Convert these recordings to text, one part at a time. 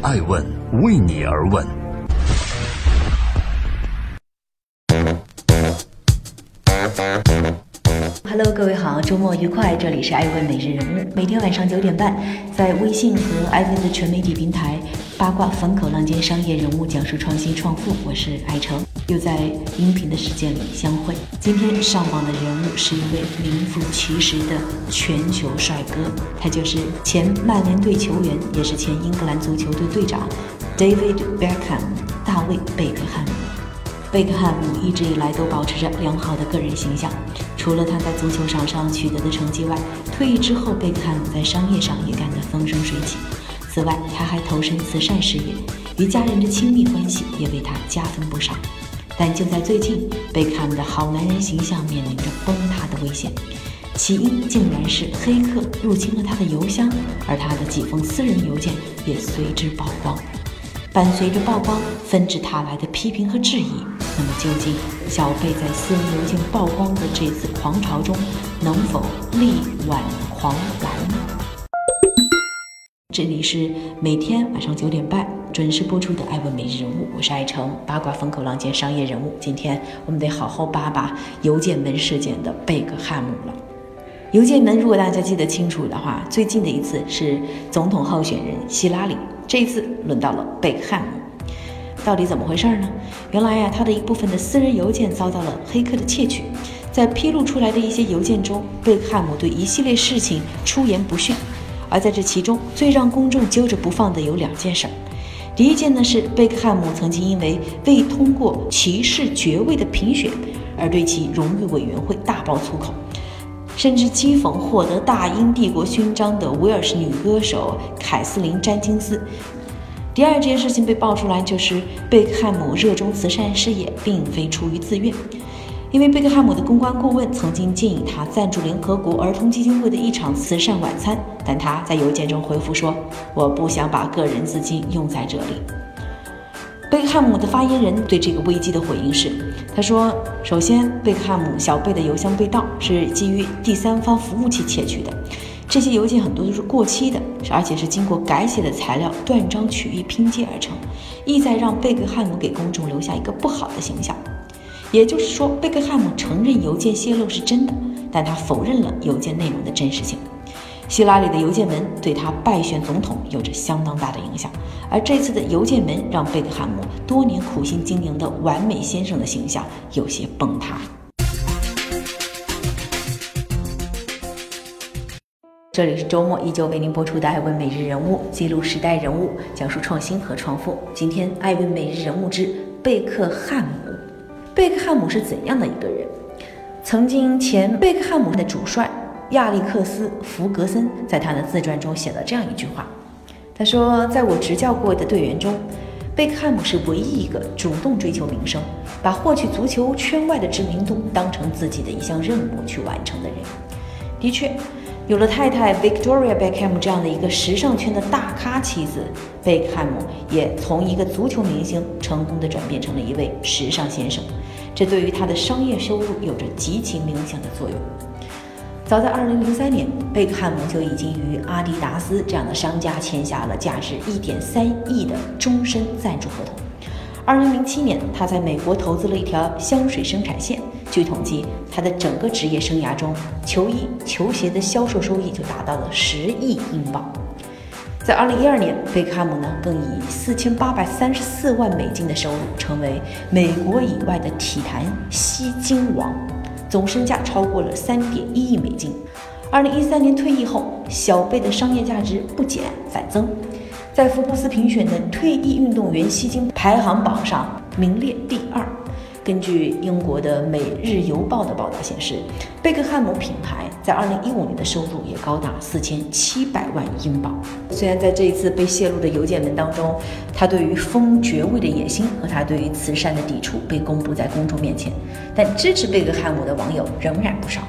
爱问为你而问。Hello，各位好，周末愉快！这里是爱问每日人物，每天晚上九点半，在微信和爱问的全媒体平台八卦风口浪尖商业人物讲述创新创富，我是爱成，又在音频的时间里相会。今天上榜的人物是一位名副其实的全球帅哥，他就是前曼联队球员，也是前英格兰足球队队长 David Beckham，大卫贝克汉姆。贝克汉姆一直以来都保持着良好的个人形象。除了他在足球场上取得的成绩外，退役之后，贝克汉姆在商业上也干得风生水起。此外，他还投身慈善事业，与家人的亲密关系也为他加分不少。但就在最近，贝克汉姆的好男人形象面临着崩塌的危险，起因竟然是黑客入侵了他的邮箱，而他的几封私人邮件也随之曝光。伴随着曝光，纷至沓来的批评和质疑。那么，究竟小贝在私人邮件曝光的这次狂潮中，能否力挽狂澜呢？这里是每天晚上九点半准时播出的《爱问每日人物》，我是爱成，八卦风口浪尖商业人物。今天我们得好好扒扒邮件门事件的贝克汉姆了。邮件门，如果大家记得清楚的话，最近的一次是总统候选人希拉里。这一次轮到了贝克汉姆，到底怎么回事呢？原来呀，他的一部分的私人邮件遭到了黑客的窃取，在披露出来的一些邮件中，贝克汉姆对一系列事情出言不逊，而在这其中，最让公众揪着不放的有两件事。第一件呢是贝克汉姆曾经因为未通过骑士爵位的评选而对其荣誉委员会大爆粗口。甚至讥讽获得大英帝国勋章的威尔士女歌手凯瑟琳·詹金斯。第二件事情被爆出来，就是贝克汉姆热衷慈善事业，并非出于自愿。因为贝克汉姆的公关顾问曾经建议他赞助联合国儿童基金会的一场慈善晚餐，但他在邮件中回复说：“我不想把个人资金用在这里。”贝克汉姆的发言人对这个危机的回应是：“他说，首先，贝克汉姆小贝的邮箱被盗是基于第三方服务器窃取的，这些邮件很多都是过期的，而且是经过改写的材料断章取义拼接而成，意在让贝克汉姆给公众留下一个不好的形象。也就是说，贝克汉姆承认邮件泄露是真的，但他否认了邮件内容的真实性。”希拉里的邮件门对他败选总统有着相当大的影响，而这次的邮件门让贝克汉姆多年苦心经营的完美先生的形象有些崩塌。这里是周末依旧为您播出的《爱问每日人物》，记录时代人物，讲述创新和创富。今天《爱问每日人物之贝克汉姆》，贝克汉姆是怎样的一个人？曾经前贝克汉姆的主帅。亚历克斯·弗格森在他的自传中写了这样一句话：“他说，在我执教过的队员中，贝克汉姆是唯一一个主动追求名声，把获取足球圈外的知名度当成自己的一项任务去完成的人。的确，有了太太 Victoria Beckham 这样的一个时尚圈的大咖妻子，贝克汉姆也从一个足球明星成功的转变成了一位时尚先生，这对于他的商业收入有着极其明显的作用。”早在2003年，贝克汉姆就已经与阿迪达斯这样的商家签下了价值1.3亿的终身赞助合同。2007年，他在美国投资了一条香水生产线。据统计，他的整个职业生涯中，球衣、球鞋的销售收益就达到了10亿英镑。在2012年，贝克汉姆呢更以4834万美金的收入，成为美国以外的体坛吸金王。总身价超过了三点一亿美金。二零一三年退役后，小贝的商业价值不减反增，在福布斯评选的退役运动员吸金排行榜上名列第二。根据英国的《每日邮报》的报道显示，贝克汉姆品牌在二零一五年的收入也高达四千七百万英镑。虽然在这一次被泄露的邮件文当中，他对于封爵位的野心和他对于慈善的抵触被公布在公众面前，但支持贝克汉姆的网友仍然不少。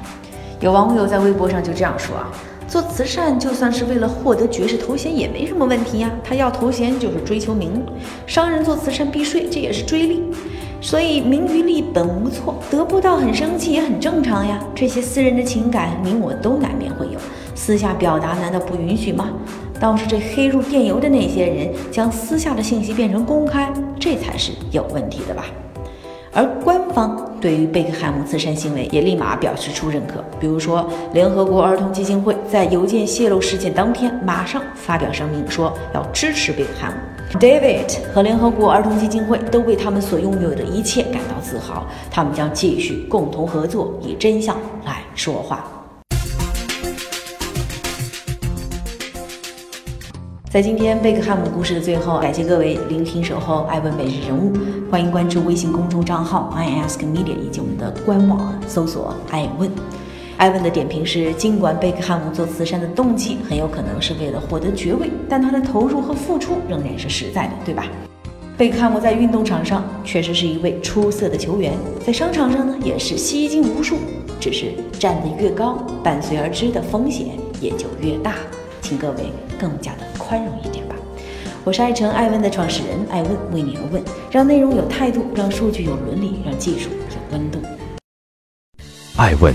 有网友在微博上就这样说啊：“做慈善就算是为了获得爵士头衔也没什么问题呀，他要头衔就是追求名。商人做慈善避税，这也是追利。”所以名与利本无错，得不到很生气也很正常呀。这些私人的情感，你我都难免会有，私下表达难道不允许吗？倒是这黑入电邮的那些人将私下的信息变成公开，这才是有问题的吧？而官方对于贝克汉姆慈善行为也立马表示出认可，比如说联合国儿童基金会在邮件泄露事件当天马上发表声明说要支持贝克汉姆。David 和联合国儿童基金会都为他们所拥有的一切感到自豪，他们将继续共同合作，以真相来说话。在今天贝克汉姆故事的最后，感谢各位聆听守候艾问每日人物，欢迎关注微信公众账号 i ask media 以及我们的官网搜索艾问。艾问的点评是：尽管贝克汉姆做慈善的动机很有可能是为了获得爵位，但他的投入和付出仍然是实在的，对吧？贝克汉姆在运动场上确实是一位出色的球员，在商场上呢也是吸金无数，只是站得越高，伴随而知的风险也就越大。请各位更加的宽容一点吧。我是爱成爱问的创始人爱问，为你而问，让内容有态度，让数据有伦理，让技术有温度。爱问